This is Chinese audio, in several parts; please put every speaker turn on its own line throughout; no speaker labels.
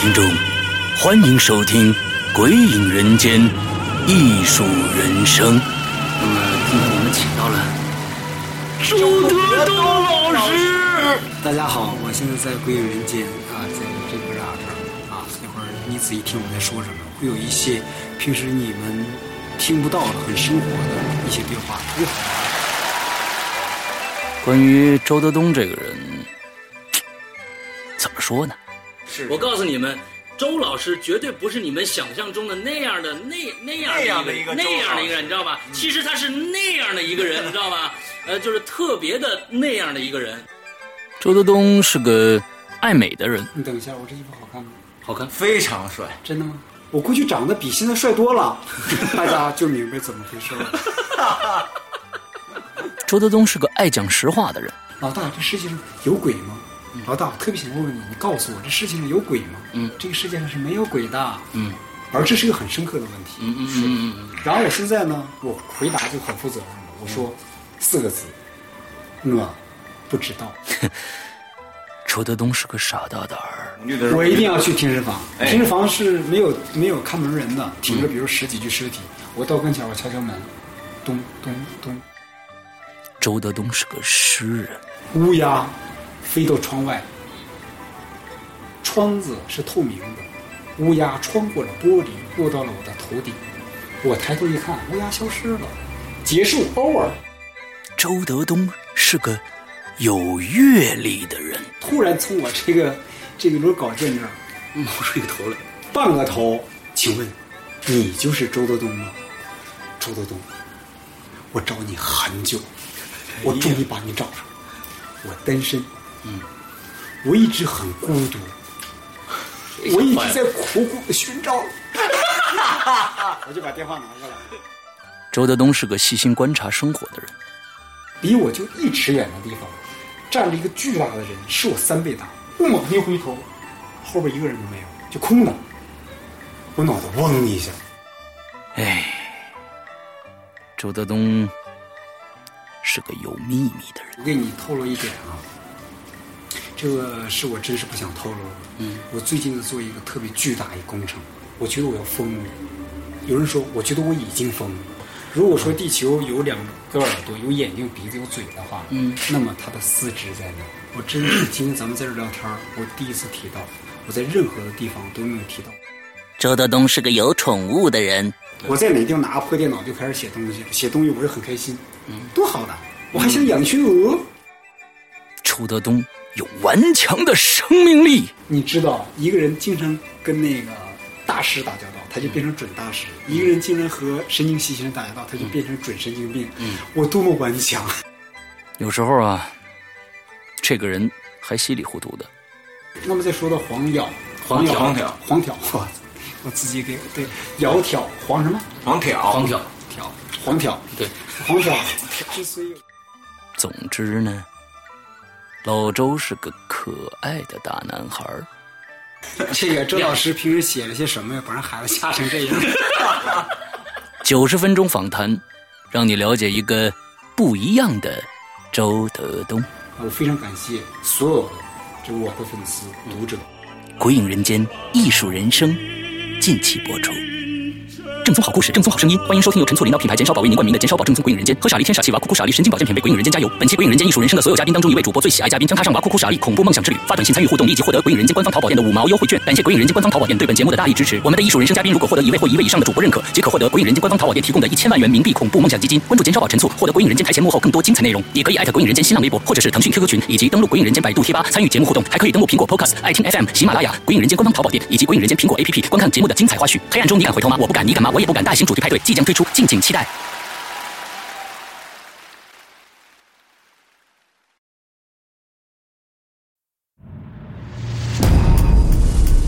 听众，欢迎收听《鬼影人间》艺术人生。那么今天我们请到了周德东老师。
大家好，我现在在《鬼影人间》啊，在这个这儿啊？一会儿你仔细听我在说什么，会有一些平时你们听不到、很生活的一些对话，
关于周德东这个人，怎么说呢？
我告诉你们，周老师绝对不是你们想象中的那样的那那样的一个那样的一个人，你知道吗？其实他是那样的一个人，你知道吧？呃，就是特别的那样的一个人。
周德东是个爱美的人。
你等一下，我这衣服好看吗？
好看，
非常帅。
真的吗？我估计长得比现在帅多了，大家就明白怎么回事了。
周德东是个爱讲实话的人。
老大，这世界上有鬼吗？老大，我特别想问问你，你告诉我，这世界上有鬼吗？
嗯，
这个世界上是没有鬼的。
嗯，
而这是一个很深刻的问题。
嗯嗯嗯嗯
然后我现在呢，我回答就很负责任了，我说四个字，我不知道。
周德东是个傻大胆儿。
我一定要去停尸房，
哎
停尸房是没有没有看门人的，停着比如十几具尸体，我到跟前我敲敲门，咚咚咚，
周德东是个诗人。
乌鸦飞到窗外，窗子是透明的，乌鸦穿过了玻璃，落到了我的头顶。我抬头一看，乌鸦消失了，结束，over。
周德东是个有阅历的人。
突然从我这个这个摞稿件这儿
冒出一个头来。
半个头，请问你就是周德东吗？周德东，我找你很久，我终于把你找上。我单身，嗯，我一直很孤独，我一直在苦苦的寻找。我就把电话拿过来，
周德东是个细心观察生活的人。
离我就一尺远的地方，站着一个巨大的人，是我三倍大。我猛一回头，后边一个人都没有，就空的。我脑子嗡一下，
哎，周德东是个有秘密的人。
我给你透露一点啊，这个是我真是不想透露的。嗯，我最近在做一个特别巨大一工程，我觉得我要疯了。有人说，我觉得我已经疯了。如果说地球有两个耳朵、有眼睛、鼻子、有嘴的话，嗯，那么它的四肢在哪？我真是今天咱们在这聊天，我第一次提到，我在任何的地方都没有提到。
周德东是个有宠物的人。
我在哪地方拿个破电脑就开始写东西，写东西我是很开心，嗯，多好的！我还想养群鹅。
周德东有顽强的生命力。
你知道，一个人经常跟那个大师打交道，他就变成准大师；一个人经常和神经兮先生打交道，他就变成准神经病。嗯，我多么顽强！
有时候啊，这个人还稀里糊涂的。
那么再说到黄咬，
黄
咬，
黄挑
黄挑，我 我自己给对窈窕黄什么？
黄挑，
黄挑，
挑黄挑，
对，
黄挑。之所以
总之呢，老周是个可爱的大男孩儿。
这个周老师平时写了些什么呀？把人孩子吓成这样。
九十分钟访谈，让你了解一个不一样的周德东。
我非常感谢所有的这我的粉丝、读者。
鬼影人间，艺术人生，近期播出。正宗好故事，正宗好声音，欢迎收听由陈醋领导品牌减少宝为您冠名的减少宝正宗鬼影人间，喝傻力天傻气娃酷酷傻力神经保健品为鬼影人间加油。本期鬼影人间艺术人生的所有嘉宾当中，一位主播最喜爱嘉宾将踏上娃酷酷傻力恐怖梦想之旅，发短信参与互动，立即获得鬼影人间官方淘宝店的五毛优惠券。感谢鬼影人间官方淘宝店对本节目的大力支持。我们的艺术人生嘉宾如果获得一位或一位以上的主播认可，即可获得鬼影人间官方淘宝店提供的一千万元冥币恐怖梦想基金。关注减少宝陈醋，获得鬼影人间台前幕后更多精彩内容。也可以艾特鬼影人间新浪微博或者是腾讯 QQ 群，以及登录鬼影人间百度贴吧参与节目互动，还可以登录苹果 Podcast、爱听 FM、喜马拉雅、鬼影人间官方淘宝店以及鬼影人间苹果 APP 观看节目的精彩花絮。黑暗中你敢回头吗？我不敢，你敢吗？我也不敢。大型主题派对即将推出，敬请期待。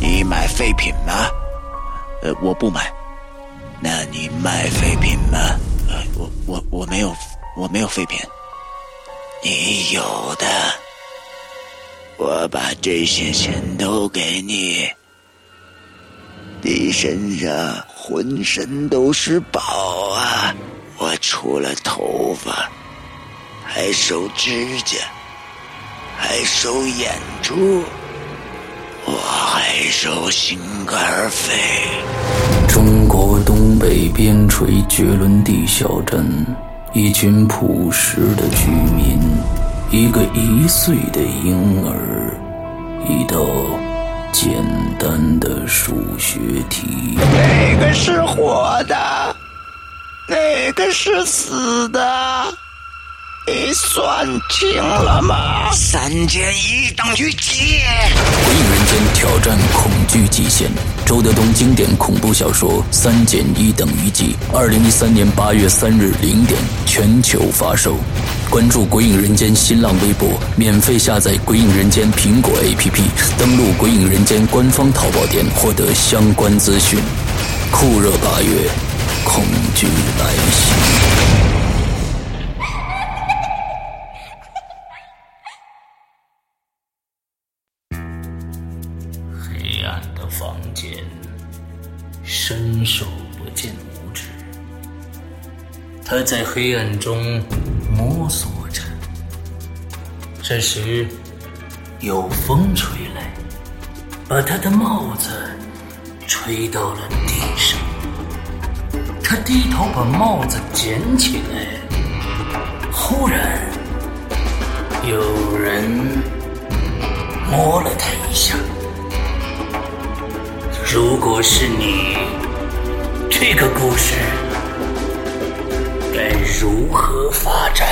你买废品吗？呃，我不买。那你卖废品吗？呃，我我我没有，我没有废品。你有的，我把这些钱都给你。你身上浑身都是宝啊！我除了头发，还收指甲，还收眼珠，我还收心肝肺。
中国东北边陲绝伦地小镇，一群朴实的居民，一个一岁的婴儿，一道简单的数学题。
哪个是活的？哪个是死的？你算清了吗？三减一等于几？
鬼影人间挑战恐惧极限，周德东经典恐怖小说《三减一等于几》，二零一三年八月三日零点全球发售。关注鬼影人间新浪微博，免费下载鬼影人间苹果 APP，登录鬼影人间官方淘宝店获得相关资讯。酷热八月，恐惧来袭。黑暗的房间，伸手不见五指。他在黑暗中摸索着。这时，有风吹来，把他的帽子吹到了地上。他低头把帽子捡起来，忽然有人摸了他一下。如果是你，这个故事该如何发展？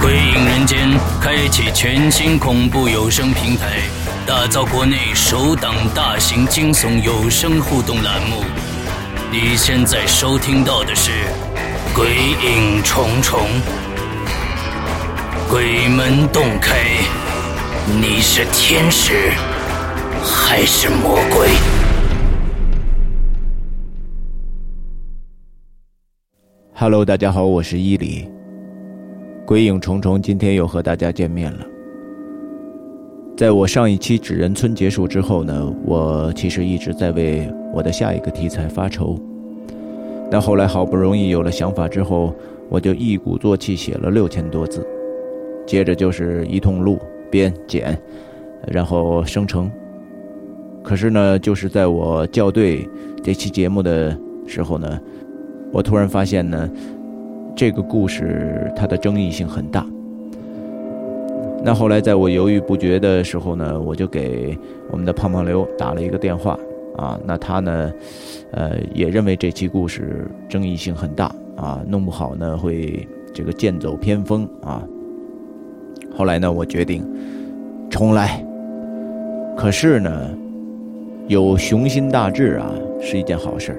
鬼影人间开启全新恐怖有声平台，打造国内首档大型惊悚有声互动栏目。你现在收听到的是《鬼影重重》。鬼门洞开，你是天使还是魔鬼
？Hello，大家好，我是伊犁。鬼影重重，今天又和大家见面了。在我上一期纸人村结束之后呢，我其实一直在为我的下一个题材发愁。但后来好不容易有了想法之后，我就一鼓作气写了六千多字。接着就是一通录、编、剪，然后生成。可是呢，就是在我校对这期节目的时候呢，我突然发现呢，这个故事它的争议性很大。那后来在我犹豫不决的时候呢，我就给我们的胖胖刘打了一个电话啊。那他呢，呃，也认为这期故事争议性很大啊，弄不好呢会这个剑走偏锋啊。后来呢，我决定重来。可是呢，有雄心大志啊，是一件好事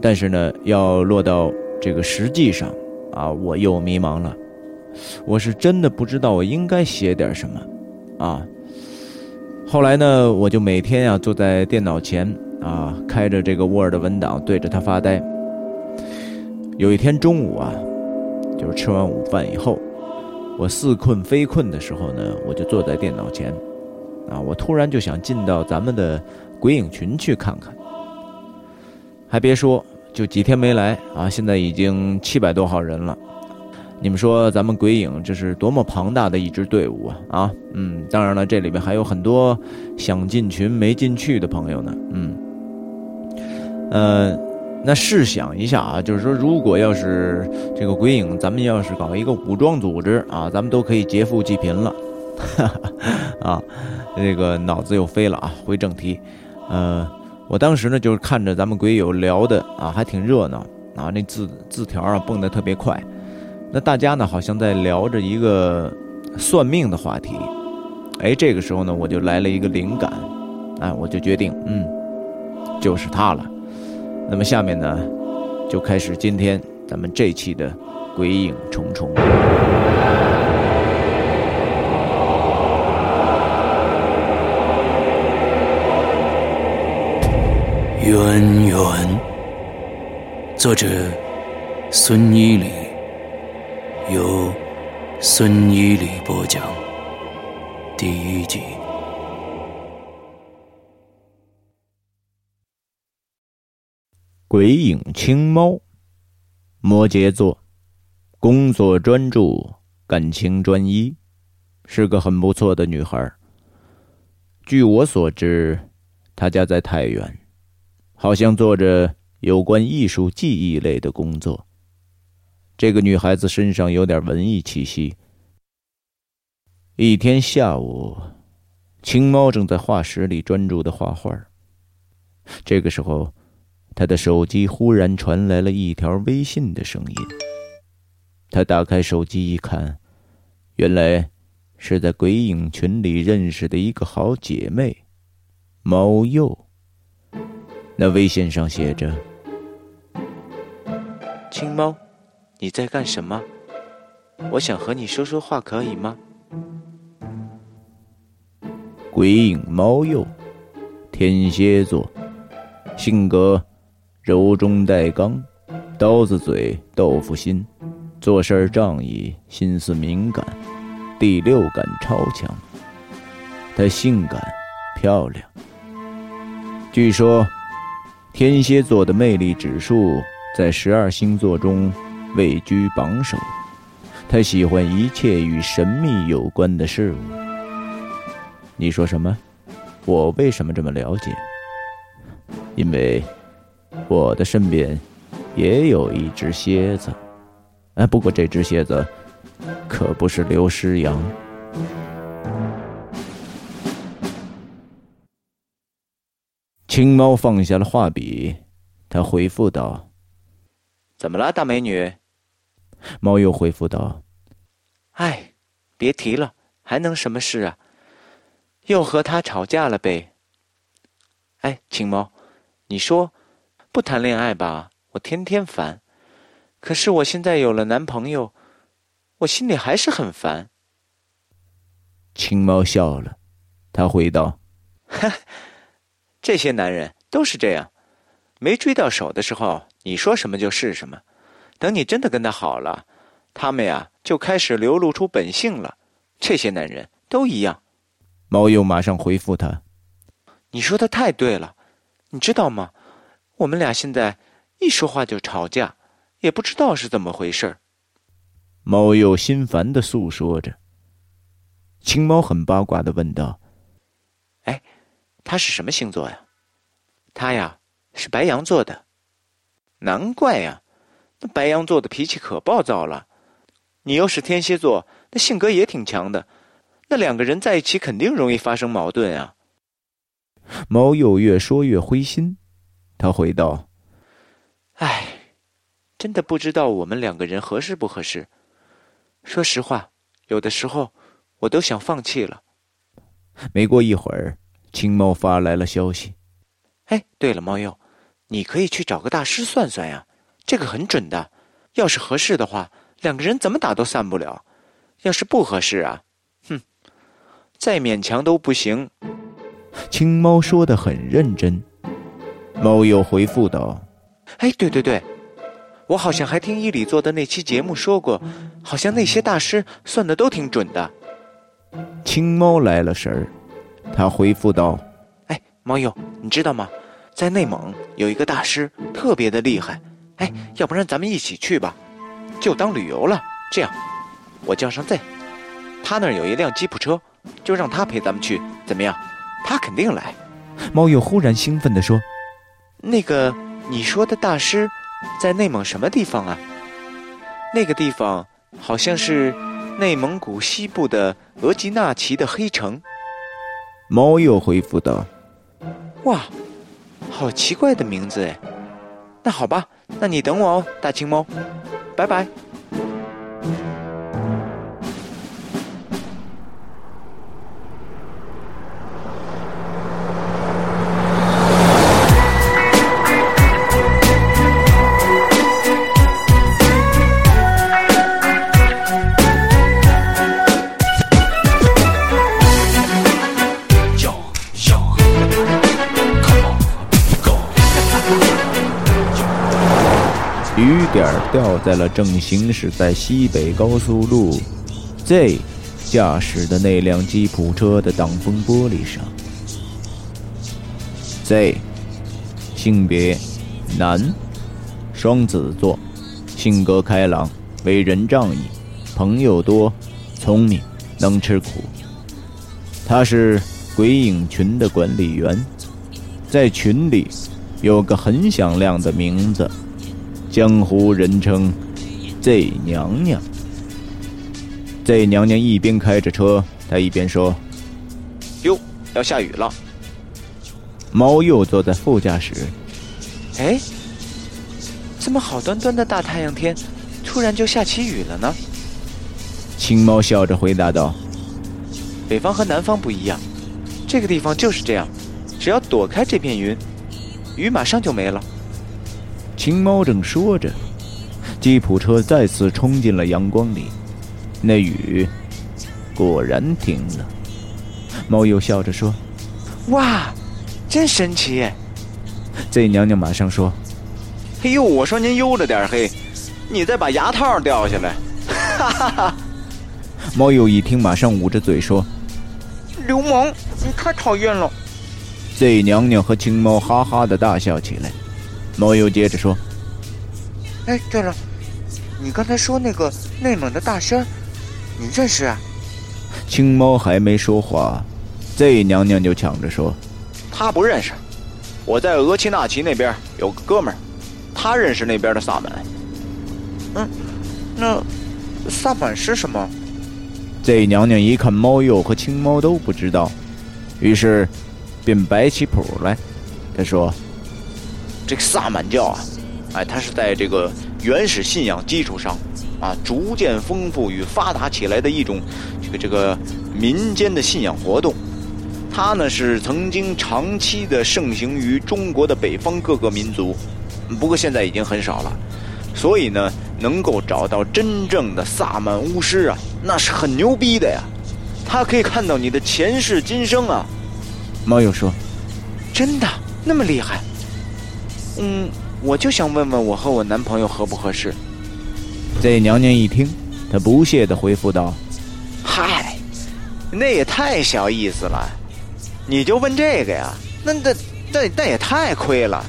但是呢，要落到这个实际上啊，我又迷茫了。我是真的不知道我应该写点什么啊。后来呢，我就每天呀坐在电脑前啊，开着这个 Word 文档对着它发呆。有一天中午啊，就是吃完午饭以后。我似困非困的时候呢，我就坐在电脑前，啊，我突然就想进到咱们的鬼影群去看看。还别说，就几天没来啊，现在已经七百多号人了。你们说咱们鬼影这是多么庞大的一支队伍啊！啊，嗯，当然了，这里面还有很多想进群没进去的朋友呢。嗯，呃。那试想一下啊，就是说，如果要是这个鬼影，咱们要是搞一个武装组织啊，咱们都可以劫富济贫了，啊，这个脑子又飞了啊。回正题，呃，我当时呢就是看着咱们鬼友聊的啊，还挺热闹啊，那字字条啊蹦得特别快，那大家呢好像在聊着一个算命的话题，哎，这个时候呢我就来了一个灵感，哎，我就决定，嗯，就是他了。那么下面呢，就开始今天咱们这期的《鬼影重重》。
渊源，作者孙一礼，由孙一礼播讲，第一集。
鬼影青猫，摩羯座，工作专注，感情专一，是个很不错的女孩。据我所知，她家在太原，好像做着有关艺术技艺类的工作。这个女孩子身上有点文艺气息。一天下午，青猫正在画室里专注的画画。这个时候，他的手机忽然传来了一条微信的声音。他打开手机一看，原来。是在鬼影群里认识的一个好姐妹，猫鼬。那微信上写着：“
青猫，你在干什么？我想和你说说话，可以吗？”
鬼影猫鼬，天蝎座，性格柔中带刚，刀子嘴豆腐心，做事儿仗义，心思敏感。第六感超强，她性感漂亮。据说，天蝎座的魅力指数在十二星座中位居榜首。他喜欢一切与神秘有关的事物。你说什么？我为什么这么了解？因为我的身边也有一只蝎子。哎，不过这只蝎子。可不是刘诗阳。青猫放下了画笔，他回复道：“
怎么了，大美女？”
猫又回复道：“
哎，别提了，还能什么事啊？又和他吵架了呗。”哎，青猫，你说不谈恋爱吧？我天天烦。可是我现在有了男朋友。我心里还是很烦。
青猫笑了，他回道：“
这些男人都是这样，没追到手的时候，你说什么就是什么。等你真的跟他好了，他们呀就开始流露出本性了。这些男人都一样。”
猫又马上回复他：“
你说的太对了，你知道吗？我们俩现在一说话就吵架，也不知道是怎么回事。”
猫又心烦的诉说着。青猫很八卦的问道：“
哎，他是什么星座呀？”“他呀，是白羊座的。”“难怪呀，那白羊座的脾气可暴躁了。你又是天蝎座，那性格也挺强的。那两个人在一起肯定容易发生矛盾啊。”
猫又越说越灰心，他回道：“
哎，真的不知道我们两个人合适不合适。”说实话，有的时候我都想放弃了。
没过一会儿，青猫发来了消息：“
哎，对了，猫鼬，你可以去找个大师算算呀，这个很准的。要是合适的话，两个人怎么打都散不了；要是不合适啊，哼，再勉强都不行。”
青猫说的很认真。猫又回复道：“
哎，对对对。”我好像还听伊里做的那期节目说过，好像那些大师算的都挺准的。
青猫来了神儿，他回复道：“
哎，猫友，你知道吗？在内蒙有一个大师特别的厉害。哎，要不然咱们一起去吧，就当旅游了。这样，我叫上 Z，他那儿有一辆吉普车，就让他陪咱们去，怎么样？他肯定来。”
猫友忽然兴奋地说：“
那个你说的大师。”在内蒙什么地方啊？那个地方好像是内蒙古西部的额济纳旗的黑城。
猫又回复道：“
哇，好奇怪的名字哎！那好吧，那你等我哦，大青猫，拜拜。”
在了正行驶在西北高速路，Z 驾驶的那辆吉普车的挡风玻璃上。Z，性别男，双子座，性格开朗，为人仗义，朋友多，聪明，能吃苦。他是鬼影群的管理员，在群里有个很响亮的名字，江湖人称 “Z 娘娘”。Z 娘娘一边开着车，她一边说：“
哟，要下雨了。”
猫又坐在副驾驶。
哎，怎么好端端的大太阳天，突然就下起雨了呢？
青猫笑着回答道：“
北方和南方不一样，这个地方就是这样，只要躲开这片云，雨马上就没了。”
青猫正说着，吉普车再次冲进了阳光里。那雨果然停了，猫又笑着说：“
哇，真神奇！”
Z 娘娘马上说：“
嘿呦，我说您悠着点嘿，你再把牙套掉下来。”哈哈哈！
猫又一听，马上捂着嘴说：“
流氓，你太讨厌了。
”Z 娘娘和青猫哈哈的大笑起来。猫又接着说：“
哎，对了，你刚才说那个内蒙的大仙儿。”你认识啊？
青猫还没说话，Z 娘娘就抢着说：“
他不认识，我在额齐纳旗那边有个哥们儿，他认识那边的萨满。”嗯，那萨满是什么
？Z 娘娘一看猫鼬和青猫都不知道，于是便摆起谱来。她说：“
这个萨满教啊，哎，它是在这个原始信仰基础上。”啊，逐渐丰富与发达起来的一种，这个这个民间的信仰活动，它呢是曾经长期的盛行于中国的北方各个民族，不过现在已经很少了。所以呢，能够找到真正的萨满巫师啊，那是很牛逼的呀。他可以看到你的前世今生啊。
猫友说：“
真的那么厉害？”嗯，我就想问问我和我男朋友合不合适。
这娘娘一听，她不屑地回复道：“
嗨，那也太小意思了，你就问这个呀？那那那那也太亏了。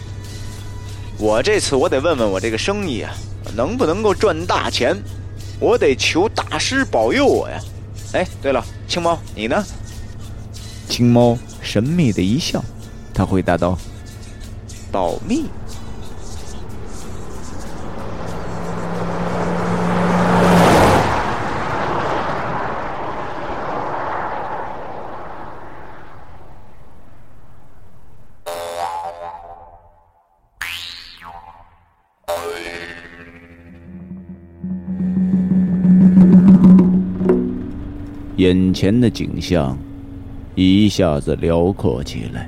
我这次我得问问我这个生意啊，能不能够赚大钱？我得求大师保佑我呀！哎，对了，青猫，你呢？”
青猫神秘的一笑，他回答道：“
保密。”
前的景象一下子辽阔起来。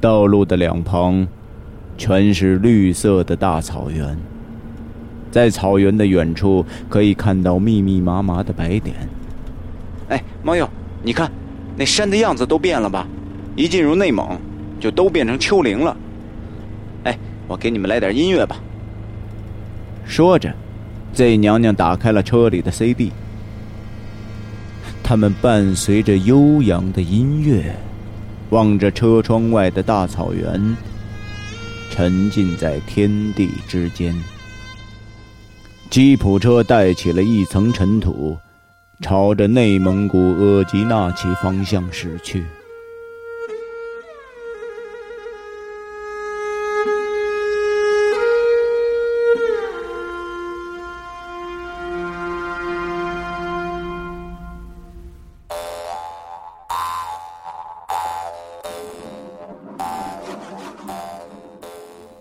道路的两旁全是绿色的大草原，在草原的远处可以看到密密麻麻的白点。
哎，猫友，你看，那山的样子都变了吧？一进入内蒙，就都变成丘陵了。哎，我给你们来点音乐吧。
说着，Z 娘娘打开了车里的 CD。他们伴随着悠扬的音乐，望着车窗外的大草原，沉浸在天地之间。吉普车带起了一层尘土，朝着内蒙古额济纳旗方向驶去。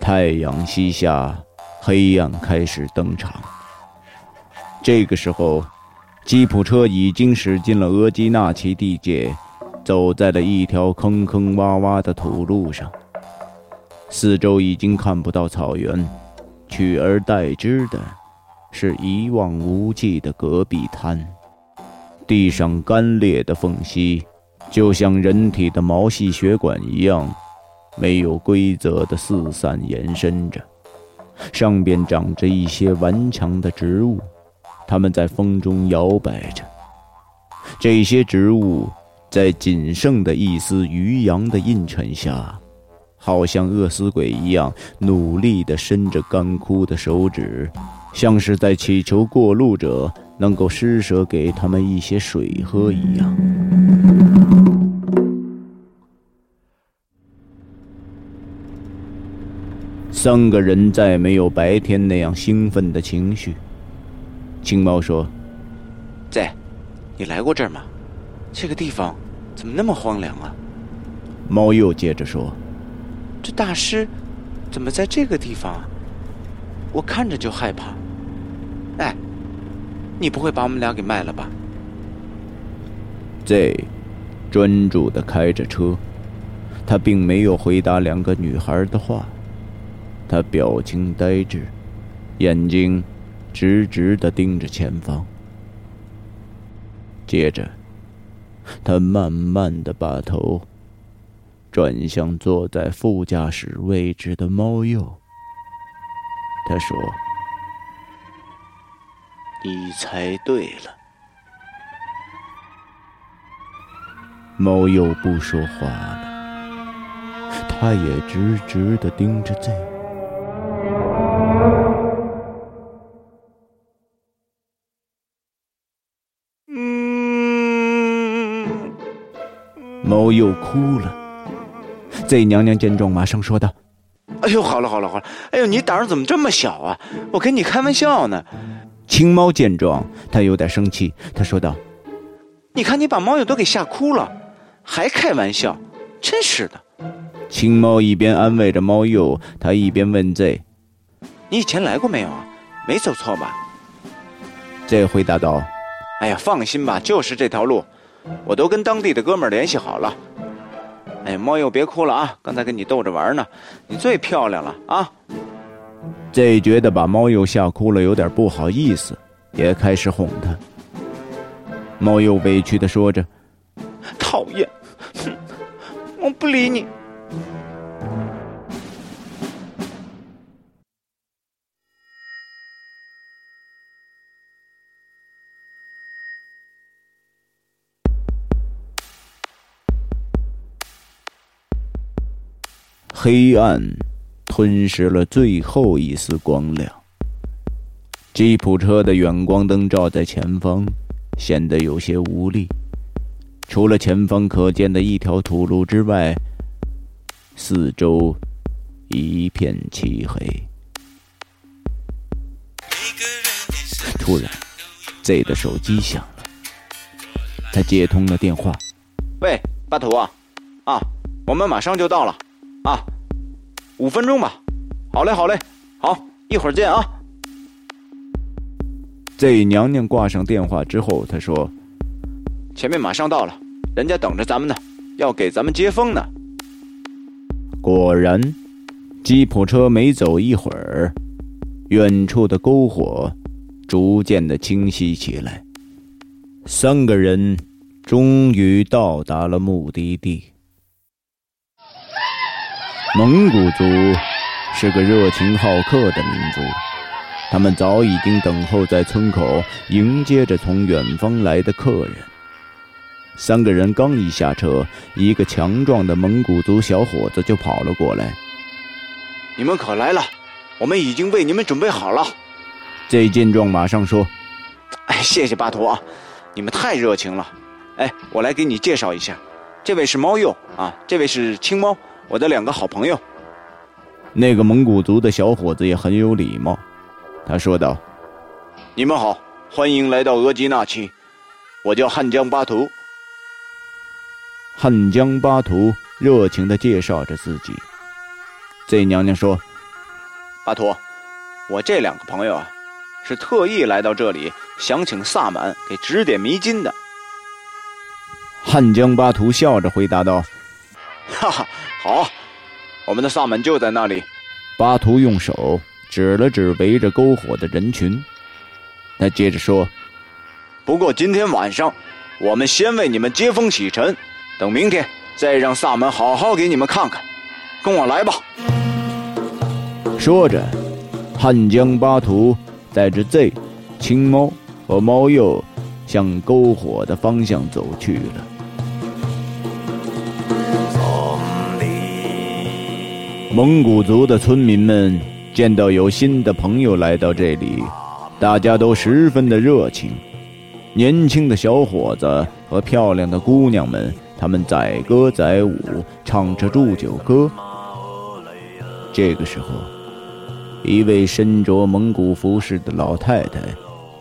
太阳西下，黑暗开始登场。这个时候，吉普车已经驶进了额济纳旗地界，走在了一条坑坑洼洼的土路上。四周已经看不到草原，取而代之的是一望无际的戈壁滩。地上干裂的缝隙，就像人体的毛细血管一样。没有规则的四散延伸着，上边长着一些顽强的植物，它们在风中摇摆着。这些植物在仅剩的一丝余阳的映衬下，好像饿死鬼一样，努力地伸着干枯的手指，像是在祈求过路者能够施舍给他们一些水喝一样。三个人再没有白天那样兴奋的情绪。青猫说：“
在，你来过这儿吗？这个地方怎么那么荒凉啊？”
猫又接着说：“
这大师怎么在这个地方啊？我看着就害怕。哎，你不会把我们俩给卖了吧？”
在专注的开着车，他并没有回答两个女孩的话。他表情呆滞，眼睛直直的盯着前方。接着，他慢慢的把头转向坐在副驾驶位置的猫鼬。他说：“
你猜对了。”
猫鼬不说话了，他也直直的盯着 Z。猫又哭了。Z 娘娘见状，马上说道：“
哎呦，好了好了好了！哎呦，你胆儿怎么这么小啊？我跟你开玩笑呢。”
青猫见状，他有点生气，他说道：“
你看你把猫友都给吓哭了，还开玩笑，真是的。”
青猫一边安慰着猫鼬，他一边问 Z：“
你以前来过没有啊？没走错吧
？”Z 回答道：“
哎呀，放心吧，就是这条路。”我都跟当地的哥们联系好了。哎，猫鼬别哭了啊！刚才跟你逗着玩呢，你最漂亮了啊！
这觉得把猫鼬吓哭了，有点不好意思，也开始哄他。猫鼬委屈的说着：“
讨厌，哼，我不理你。”
黑暗吞噬了最后一丝光亮。吉普车的远光灯照在前方，显得有些无力。除了前方可见的一条土路之外，四周一片漆黑。突然，Z 的手机响了，他接通了电话：“
喂，巴图啊，啊，我们马上就到了，啊。”五分钟吧，好嘞，好嘞，好，一会儿见啊。
Z 娘娘挂上电话之后，她说：“
前面马上到了，人家等着咱们呢，要给咱们接风呢。”
果然，吉普车没走一会儿，远处的篝火逐渐的清晰起来。三个人终于到达了目的地。蒙古族是个热情好客的民族，他们早已经等候在村口，迎接着从远方来的客人。三个人刚一下车，一个强壮的蒙古族小伙子就跑了过来：“
你们可来了，我们已经为你们准备好了。”
这见状马上说：“
哎，谢谢巴图啊，你们太热情了。哎，我来给你介绍一下，这位是猫鼬啊，这位是青猫。”我的两个好朋友，
那个蒙古族的小伙子也很有礼貌，他说道：“
你们好，欢迎来到额济纳旗，我叫汉江巴图。”
汉江巴图热情的介绍着自己。Z 娘娘说：“
巴图，我这两个朋友啊，是特意来到这里，想请萨满给指点迷津的。”
汉江巴图笑着回答道：“
哈哈。”好，我们的萨满就在那里。
巴图用手指了指围着篝火的人群，他接着说：“
不过今天晚上，我们先为你们接风洗尘，等明天再让萨满好好给你们看看。跟我来吧。”
说着，汉江巴图带着 Z、青猫和猫鼬向篝火的方向走去了。蒙古族的村民们见到有新的朋友来到这里，大家都十分的热情。年轻的小伙子和漂亮的姑娘们，他们载歌载舞，唱着祝酒歌。这个时候，一位身着蒙古服饰的老太太，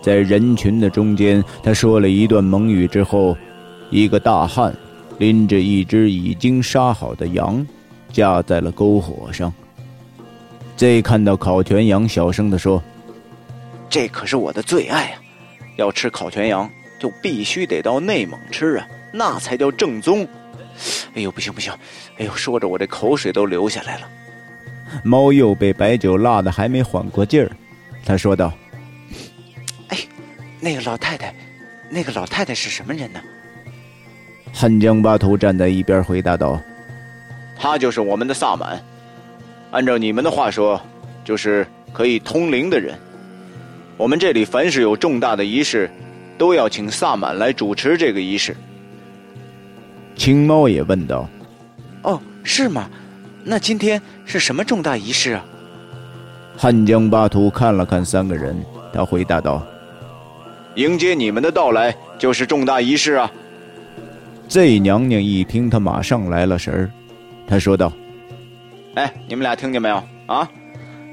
在人群的中间，她说了一段蒙语之后，一个大汉拎着一只已经杀好的羊，架在了篝火上。Z 看到烤全羊，小声的说：“
这可是我的最爱啊！要吃烤全羊，就必须得到内蒙吃啊，那才叫正宗。”哎呦，不行不行！哎呦，说着我这口水都流下来了。
猫又被白酒辣的还没缓过劲儿，他说道：“
哎，那个老太太，那个老太太是什么人呢？”
汉江巴图站在一边回答道：“
他就是我们的萨满。”按照你们的话说，就是可以通灵的人。我们这里凡是有重大的仪式，都要请萨满来主持这个仪式。
青猫也问道：“
哦，是吗？那今天是什么重大仪式啊？”
汉江巴图看了看三个人，他回答道：“
迎接你们的到来就是重大仪式啊。
”Z 娘娘一听，她马上来了神儿，她说道。
哎，你们俩听见没有啊？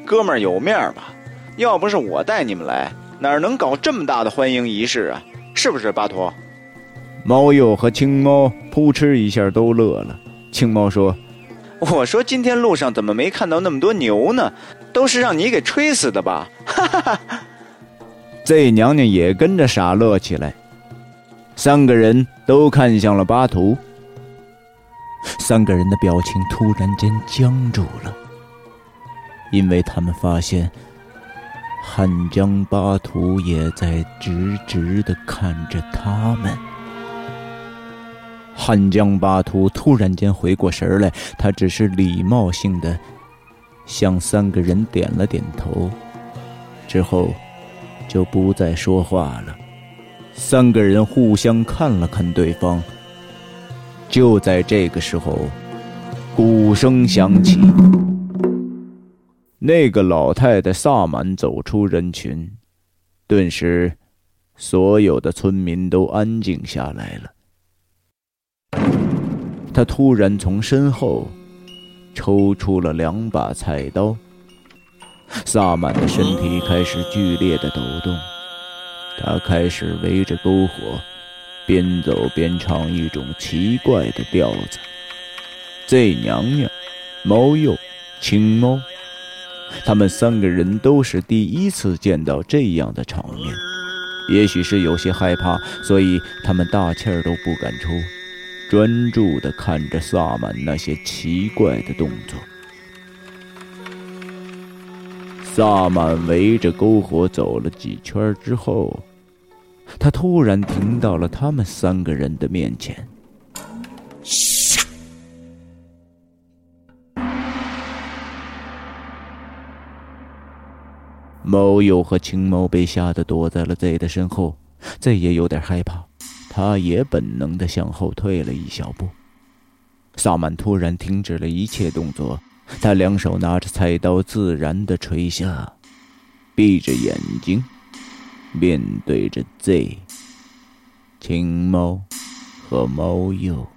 哥们儿有面吧？要不是我带你们来，哪能搞这么大的欢迎仪式啊？是不是，巴托？
猫鼬和青猫扑哧一下都乐了。青猫说：“
我说今天路上怎么没看到那么多牛呢？都是让你给吹死的吧？”哈哈哈。
Z 娘娘也跟着傻乐起来。三个人都看向了巴图。三个人的表情突然间僵住了，因为他们发现汉江巴图也在直直的看着他们。汉江巴图突然间回过神来，他只是礼貌性的向三个人点了点头，之后就不再说话了。三个人互相看了看对方。就在这个时候，鼓声响起。那个老太太萨满走出人群，顿时，所有的村民都安静下来了。他突然从身后抽出了两把菜刀，萨满的身体开始剧烈的抖动，他开始围着篝火。边走边唱一种奇怪的调子。Z 娘娘、猫鼬、青猫，他们三个人都是第一次见到这样的场面，也许是有些害怕，所以他们大气儿都不敢出，专注地看着萨满那些奇怪的动作。萨满围着篝火走了几圈之后。他突然停到了他们三个人的面前。猫鼬和青猫被吓得躲在了 Z 的身后，Z 也有点害怕，他也本能的向后退了一小步。萨满突然停止了一切动作，他两手拿着菜刀，自然的垂下，闭着眼睛。面对着 Z、青猫和猫鼬，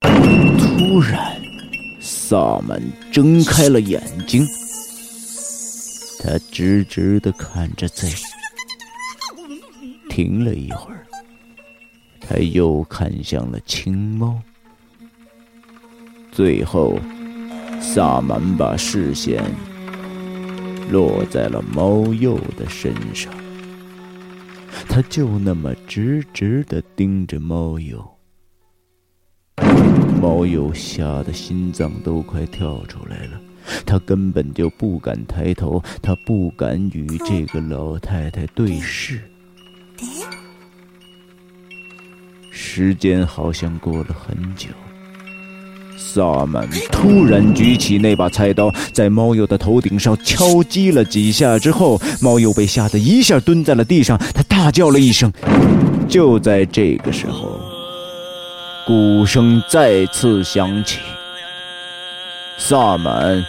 突然，萨满睁开了眼睛，他直直的看着 Z，停了一会儿，他又看向了青猫，最后。萨满把视线落在了猫鼬的身上，他就那么直直的盯着猫鼬。猫鼬吓得心脏都快跳出来了，他根本就不敢抬头，他不敢与这个老太太对视。时间好像过了很久。萨满突然举起那把菜刀，在猫鼬的头顶上敲击了几下之后，猫鼬被吓得一下蹲在了地上，他大叫了一声。就在这个时候，鼓声再次响起，萨满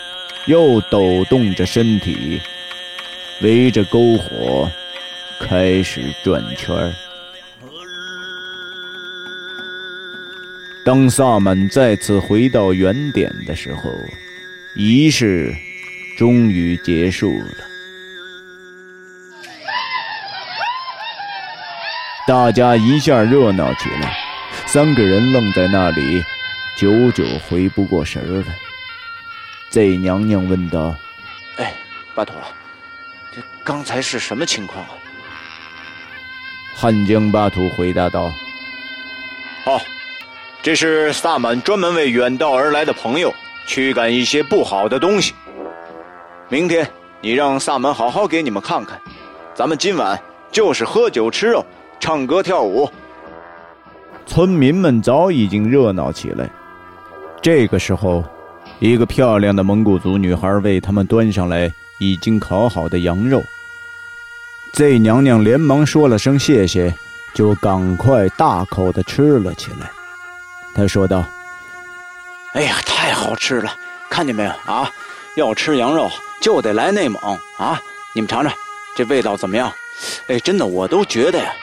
又抖动着身体，围着篝火开始转圈。当萨满再次回到原点的时候，仪式终于结束了。大家一下热闹起来，三个人愣在那里，久久回不过神儿来。Z 娘娘问道：“
哎，巴托，这刚才是什么情况啊？”
汉江巴图回答道：“
哦，这是萨满专门为远道而来的朋友驱赶一些不好的东西。明天你让萨满好好给你们看看，咱们今晚就是喝酒吃肉。”唱歌跳舞，
村民们早已经热闹起来。这个时候，一个漂亮的蒙古族女孩为他们端上来已经烤好的羊肉。Z 娘娘连忙说了声谢谢，就赶快大口的吃了起来。她说道：“
哎呀，太好吃了！看见没有啊？要吃羊肉就得来内蒙啊！你们尝尝，这味道怎么样？哎，真的，我都觉得呀。”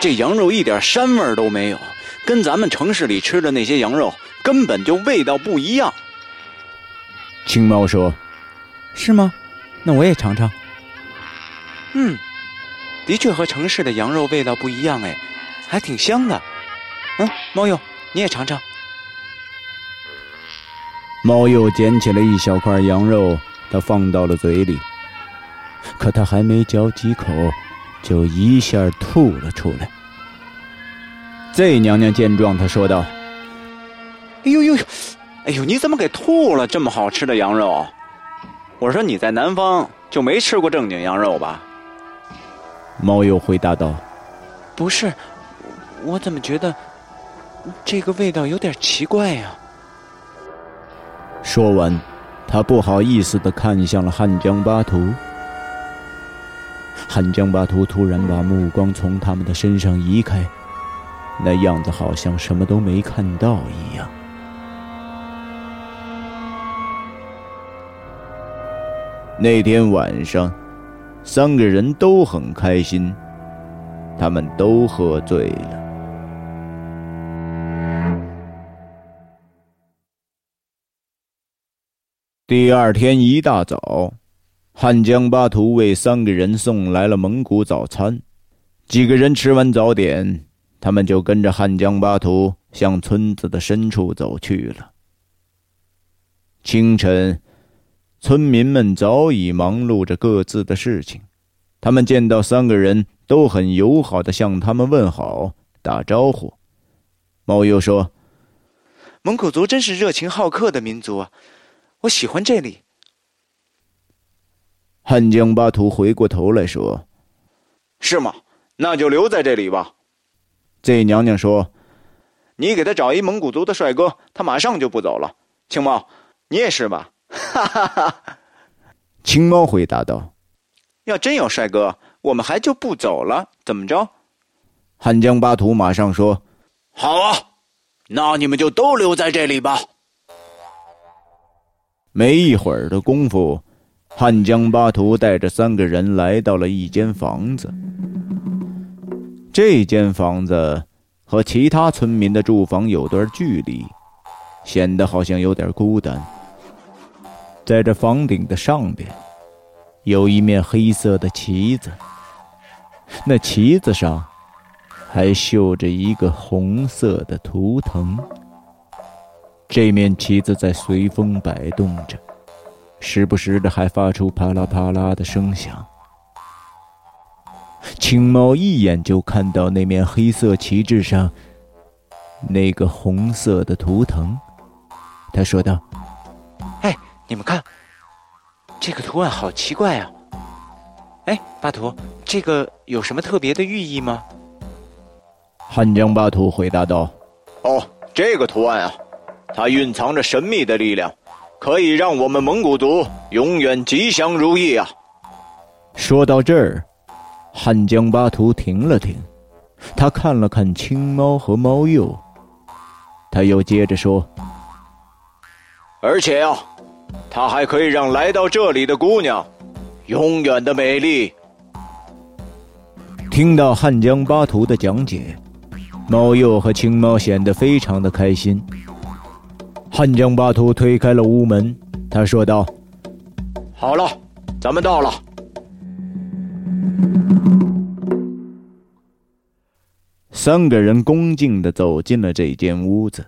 这羊肉一点膻味都没有，跟咱们城市里吃的那些羊肉根本就味道不一样。
青猫说：“
是吗？那我也尝尝。”
嗯，的确和城市的羊肉味道不一样，哎，还挺香的。嗯，猫鼬，你也尝尝。
猫又捡起了一小块羊肉，他放到了嘴里，可他还没嚼几口。就一下吐了出来。Z 娘娘见状，她说道：“
哎呦呦呦，哎呦，你怎么给吐了这么好吃的羊肉？我说你在南方就没吃过正经羊肉吧？”
猫又回答道：“
不是，我怎么觉得这个味道有点奇怪呀？”
说完，他不好意思的看向了汉江巴图。汉江巴图突然把目光从他们的身上移开，那样子好像什么都没看到一样。那天晚上，三个人都很开心，他们都喝醉了。第二天一大早。汉江巴图为三个人送来了蒙古早餐，几个人吃完早点，他们就跟着汉江巴图向村子的深处走去了。清晨，村民们早已忙碌着各自的事情，他们见到三个人都很友好的向他们问好、打招呼。猫又说：“
蒙古族真是热情好客的民族啊，我喜欢这里。”
汉江巴图回过头来说：“
是吗？那就留在这里吧。
这娘娘说：“
你给他找一蒙古族的帅哥，他马上就不走了。”青猫，你也是吧？哈哈哈！
青猫回答道：“
要真有帅哥，我们还就不走了。怎么着？”
汉江巴图马上说：“
好啊，那你们就都留在这里吧。”
没一会儿的功夫。汉江巴图带着三个人来到了一间房子。这间房子和其他村民的住房有段距离，显得好像有点孤单。在这房顶的上边，有一面黑色的旗子，那旗子上还绣着一个红色的图腾。这面旗子在随风摆动着。时不时的还发出啪啦啪啦的声响。青猫一眼就看到那面黑色旗帜上那个红色的图腾，他说道：“
哎，你们看，这个图案好奇怪啊！哎，巴图，这个有什么特别的寓意吗？”
汉江巴图回答道：“
哦，这个图案啊，它蕴藏着神秘的力量。”可以让我们蒙古族永远吉祥如意啊！
说到这儿，汉江巴图停了停，他看了看青猫和猫鼬，他又接着说：“
而且啊，他还可以让来到这里的姑娘永远的美丽。”
听到汉江巴图的讲解，猫鼬和青猫显得非常的开心。汉江巴图推开了屋门，他说道：“
好了，咱们到了。”
三个人恭敬的走进了这间屋子。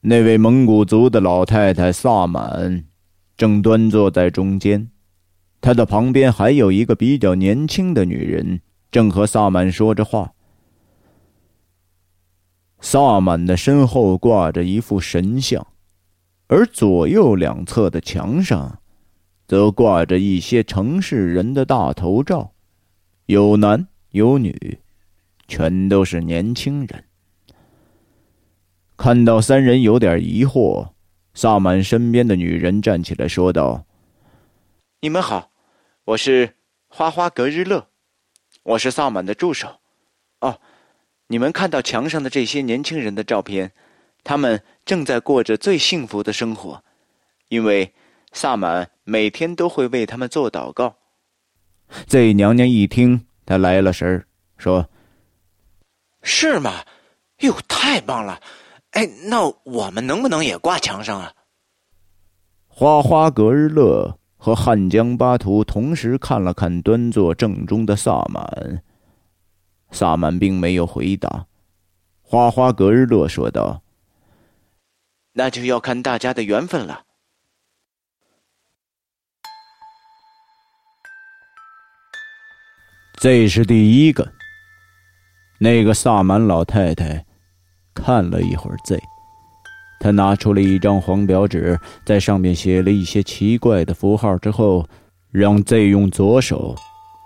那位蒙古族的老太太萨满正端坐在中间，她的旁边还有一个比较年轻的女人，正和萨满说着话。萨满的身后挂着一副神像，而左右两侧的墙上，则挂着一些城市人的大头照，有男有女。全都是年轻人。看到三人有点疑惑，萨满身边的女人站起来说道：“
你们好，我是花花格日乐，我是萨满的助手。哦，你们看到墙上的这些年轻人的照片，他们正在过着最幸福的生活，因为萨满每天都会为他们做祷告。”
这娘娘一听，她来了神儿，说。
是吗？哟，太棒了！哎，那我们能不能也挂墙上啊？
花花格日乐和汉江巴图同时看了看端坐正中的萨满，萨满并没有回答。花花格日乐说道：“
那就要看大家的缘分了。”
这是第一个。那个萨满老太太看了一会儿 Z，她拿出了一张黄表纸，在上面写了一些奇怪的符号之后，让 Z 用左手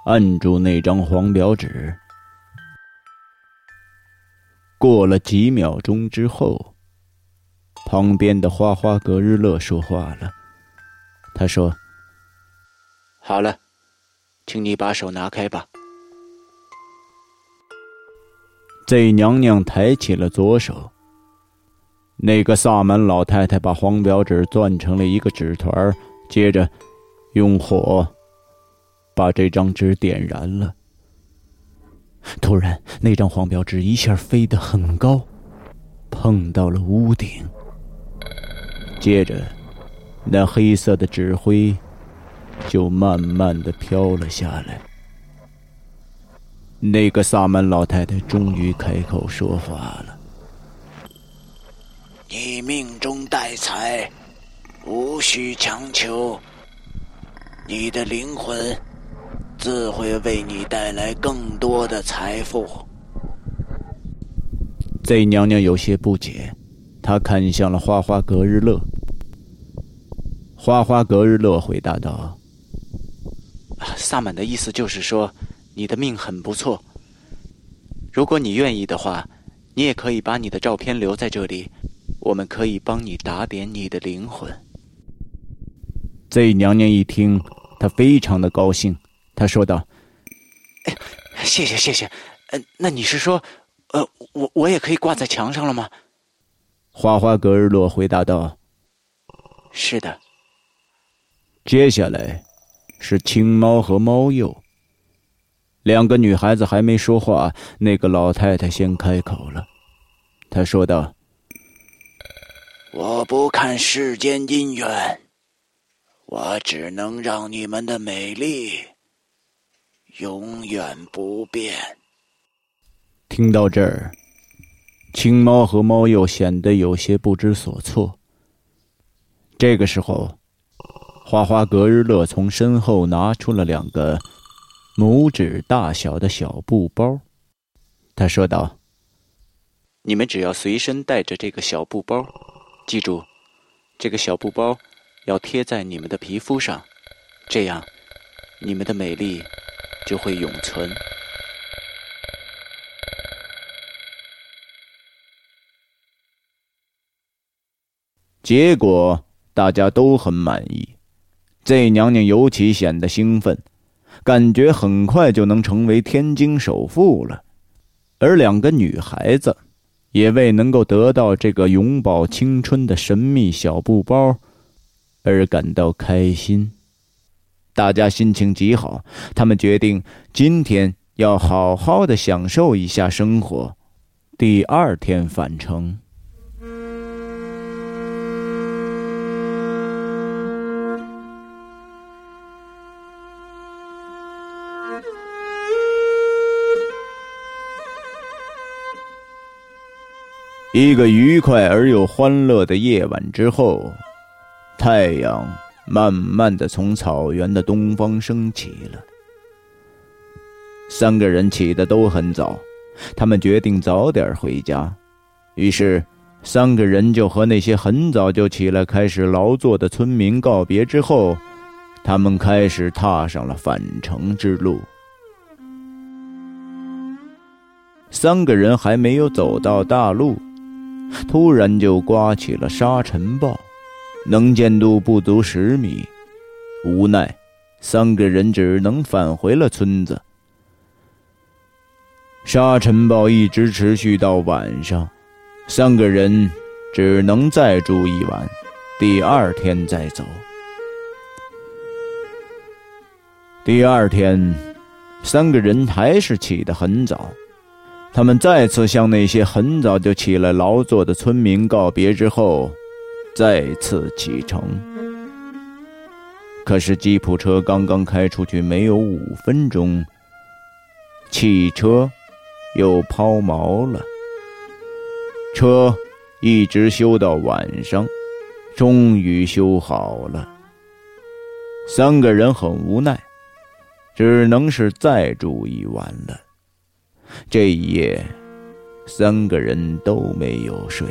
按住那张黄表纸。过了几秒钟之后，旁边的花花格日乐说话了，他说：“
好了，请你把手拿开吧。”
Z 娘娘抬起了左手。那个萨满老太太把黄表纸攥成了一个纸团接着用火把这张纸点燃了。突然，那张黄表纸一下飞得很高，碰到了屋顶。接着，那黑色的纸灰就慢慢的飘了下来。那个萨满老太太终于开口说话了：“
你命中带财，无需强求。你的灵魂自会为你带来更多的财富。”
Z 娘娘有些不解，她看向了花花格日乐。花花格日乐回答道：“
萨满的意思就是说。”你的命很不错。如果你愿意的话，你也可以把你的照片留在这里，我们可以帮你打点你的灵魂。
Z 娘娘一听，她非常的高兴，她说道：“
谢谢谢谢，呃，那你是说，呃，我我也可以挂在墙上了吗？”
花花格日洛回答道：“
是的。”
接下来是青猫和猫鼬。两个女孩子还没说话，那个老太太先开口了。她说道：“
我不看世间姻缘，我只能让你们的美丽永远不变。”
听到这儿，青猫和猫鼬显得有些不知所措。这个时候，花花格日乐从身后拿出了两个。拇指大小的小布包，他说道：“
你们只要随身带着这个小布包，记住，这个小布包要贴在你们的皮肤上，这样你们的美丽就会永存。”
结果大家都很满意，Z 娘娘尤其显得兴奋。感觉很快就能成为天津首富了，而两个女孩子也为能够得到这个永葆青春的神秘小布包而感到开心。大家心情极好，他们决定今天要好好的享受一下生活，第二天返程。一个愉快而又欢乐的夜晚之后，太阳慢慢的从草原的东方升起了。三个人起的都很早，他们决定早点回家。于是，三个人就和那些很早就起来开始劳作的村民告别之后，他们开始踏上了返程之路。三个人还没有走到大路。突然就刮起了沙尘暴，能见度不足十米。无奈，三个人只能返回了村子。沙尘暴一直持续到晚上，三个人只能再住一晚，第二天再走。第二天，三个人还是起得很早。他们再次向那些很早就起来劳作的村民告别之后，再次启程。可是吉普车刚刚开出去没有五分钟，汽车又抛锚了。车一直修到晚上，终于修好了。三个人很无奈，只能是再住一晚了。这一夜，三个人都没有睡。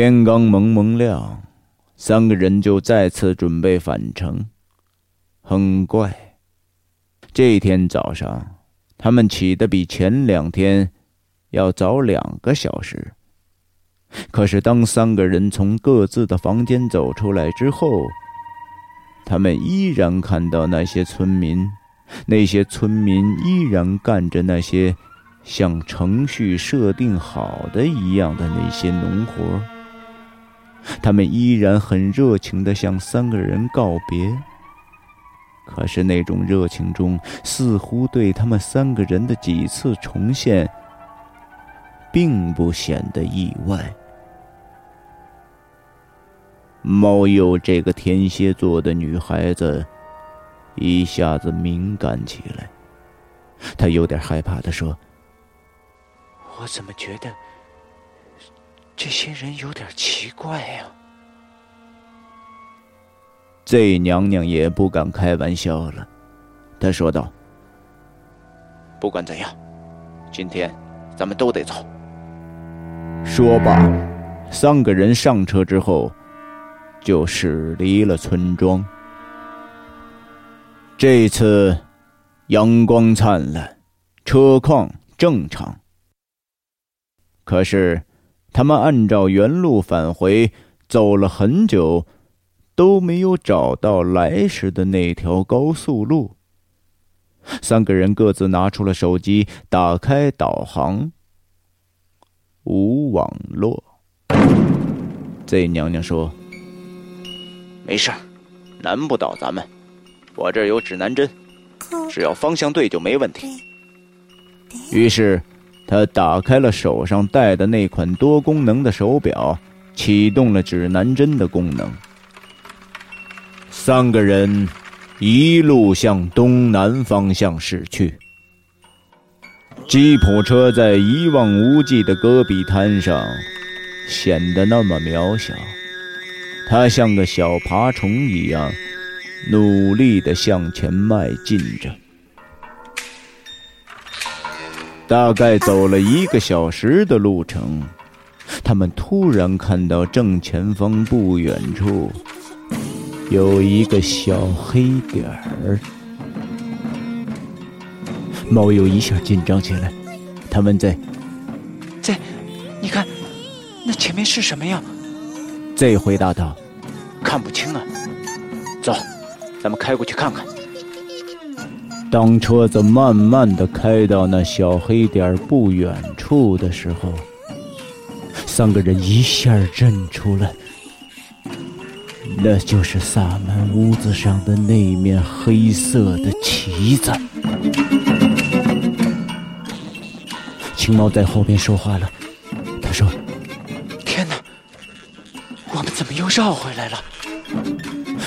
天刚蒙蒙亮，三个人就再次准备返程。很怪，这天早上，他们起得比前两天要早两个小时。可是，当三个人从各自的房间走出来之后，他们依然看到那些村民，那些村民依然干着那些像程序设定好的一样的那些农活。他们依然很热情地向三个人告别。可是，那种热情中似乎对他们三个人的几次重现。并不显得意外。猫鼬这个天蝎座的女孩子一下子敏感起来，她有点害怕的说：“
我怎么觉得这些人有点奇怪呀
？”Z 娘娘也不敢开玩笑了，她说道：“
不管怎样，今天咱们都得走。”
说罢，三个人上车之后，就驶离了村庄。这次阳光灿烂，车况正常。可是，他们按照原路返回，走了很久，都没有找到来时的那条高速路。三个人各自拿出了手机，打开导航。无网络。Z 娘娘说：“
没事难不倒咱们。我这儿有指南针，只要方向对就没问题。”
于是，他打开了手上戴的那款多功能的手表，启动了指南针的功能。三个人一路向东南方向驶去。吉普车在一望无际的戈壁滩上显得那么渺小，它像个小爬虫一样，努力的向前迈进着。大概走了一个小时的路程，他们突然看到正前方不远处有一个小黑点儿。猫又一下紧张起来，他们在，
在，你看，那前面是什么呀？
这回答道：“
看不清啊。走，咱们开过去看看。
当车子慢慢的开到那小黑点不远处的时候，三个人一下认出来，那就是萨满屋子上的那面黑色的旗子。青猫在后边说话了，他说：“
天哪，我们怎么又绕回来了？”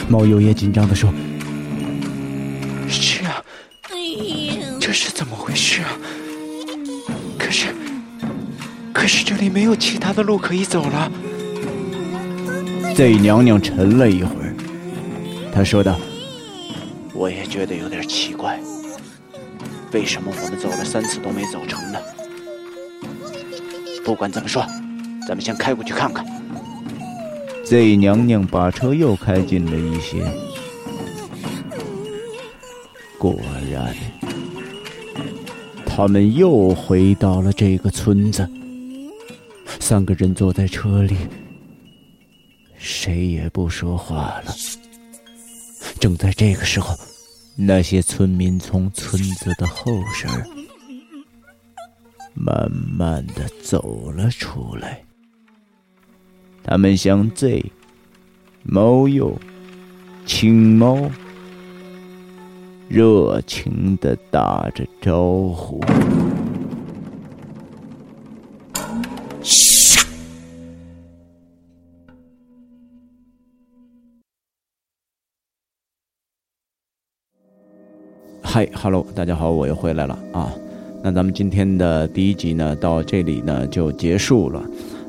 猫友也紧张的说：“
里没有其他的路可以走了。
Z 娘娘沉了一会儿，她说道：“
我也觉得有点奇怪，为什么我们走了三次都没走成呢？不管怎么说，咱们先开过去看看。
”Z 娘娘把车又开近了一些，果然。他们又回到了这个村子。三个人坐在车里，谁也不说话了。正在这个时候，那些村民从村子的后身慢慢的走了出来。他们向 Z、猫鼬、青猫。热情的打着招呼。嗨，Hello，大家好，我又回来了啊。那咱们今天的第一集呢，到这里呢就结束了。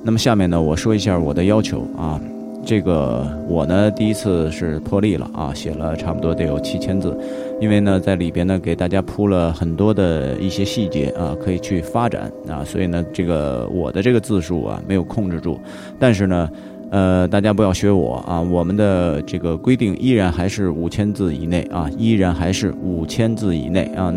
那么下面呢，我说一下我的要求啊。这个我呢，第一次是破例了啊，写了差不多得有七千字，因为呢，在里边呢给大家铺了很多的一些细节啊，可以去发展啊，所以呢，这个我的这个字数啊没有控制住，但是呢，呃，大家不要学我啊，我们的这个规定依然还是五千字以内啊，依然还是五千字以内啊。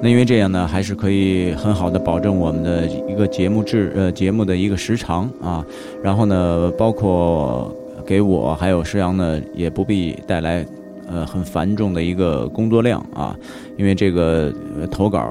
那因为这样呢，还是可以很好的保证我们的一个节目质呃节目的一个时长啊，然后呢，包括给我还有施阳呢，也不必带来呃很繁重的一个工作量啊，因为这个投稿。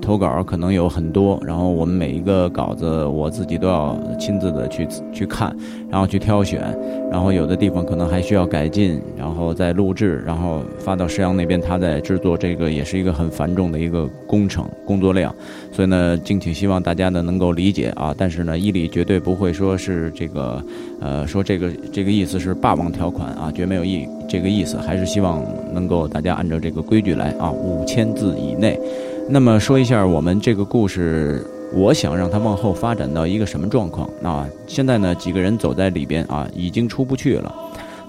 投稿可能有很多，然后我们每一个稿子我自己都要亲自的去去看，然后去挑选，然后有的地方可能还需要改进，然后再录制，然后发到石阳那边，他在制作这个也是一个很繁重的一个工程工作量，所以呢，敬请希望大家呢能够理解啊。但是呢，伊里绝对不会说是这个，呃，说这个这个意思是霸王条款啊，绝没有意这个意思，还是希望能够大家按照这个规矩来啊，五千字以内。那么说一下我们这个故事，我想让它往后发展到一个什么状况啊？现在呢，几个人走在里边啊，已经出不去了。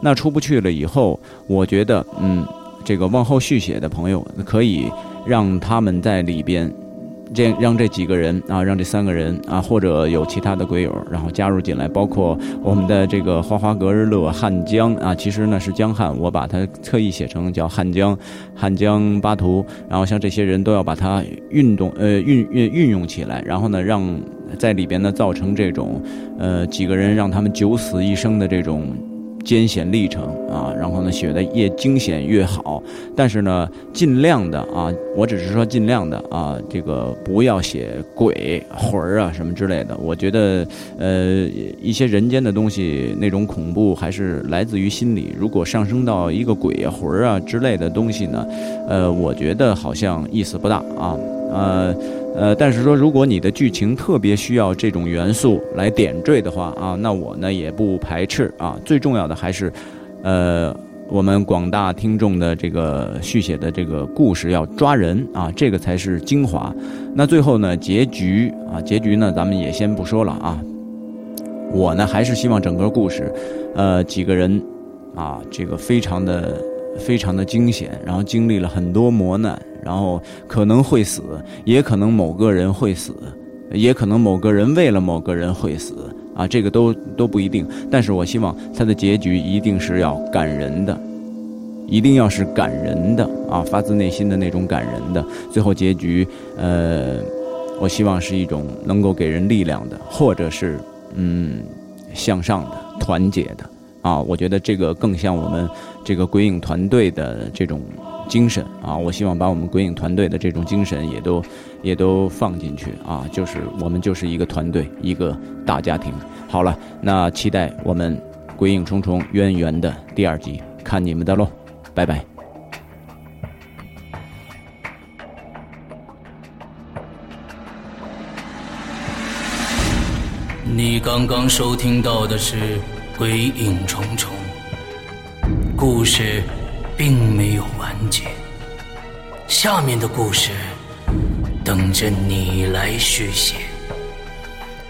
那出不去了以后，我觉得，嗯，这个往后续写的朋友可以让他们在里边。这让这几个人啊，让这三个人啊，或者有其他的鬼友，然后加入进来，包括我们的这个花花格日乐汉江啊，其实呢是江汉，我把它特意写成叫汉江，汉江巴图，然后像这些人都要把它运动呃运运运用起来，然后呢让在里边呢造成这种呃几个人让他们九死一生的这种。艰险历程啊，然后呢，写的越惊险越好。但是呢，尽量的啊，我只是说尽量的啊，这个不要写鬼魂儿啊什么之类的。我觉得，呃，一些人间的东西，那种恐怖还是来自于心理。如果上升到一个鬼魂儿啊之类的东西呢，呃，我觉得好像意思不大啊，呃。呃，但是说，如果你的剧情特别需要这种元素来点缀的话啊，那我呢也不排斥啊。最重要的还是，呃，我们广大听众的这个续写的这个故事要抓人啊，这个才是精华。那最后呢，结局啊，结局呢，咱们也先不说了啊。我呢还是希望整个故事，呃，几个人啊，这个非常的。非常的惊险，然后经历了很多磨难，然后可能会死，也可能某个人会死，也可能某个人为了某个人会死啊，这个都都不一定。但是我希望他的结局一定是要感人的，一定要是感人的啊，发自内心的那种感人的。最后结局，呃，我希望是一种能够给人力量的，或者是嗯向上的、团结的啊，我觉得这个更像我们这个鬼影团队的这种精神啊。我希望把我们鬼影团队的这种精神也都也都放进去啊，就是我们就是一个团队，一个大家庭。好了，那期待我们鬼影重重渊源的第二集，看你们的喽，拜拜。
你刚刚收听到的是《鬼影重重》，故事并没有完结，下面的故事等着你来续写。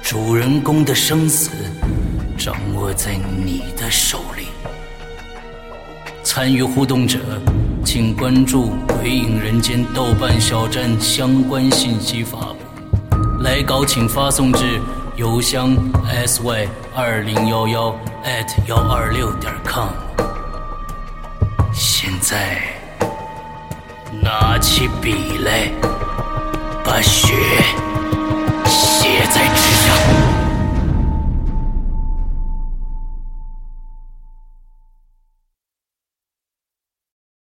主人公的生死掌握在你的手里。参与互动者，请关注《鬼影人间》豆瓣小站相关信息发布。来稿请发送至。邮箱 sy 二零幺幺 at 幺二六点 com。现在拿起笔来把血写在纸上。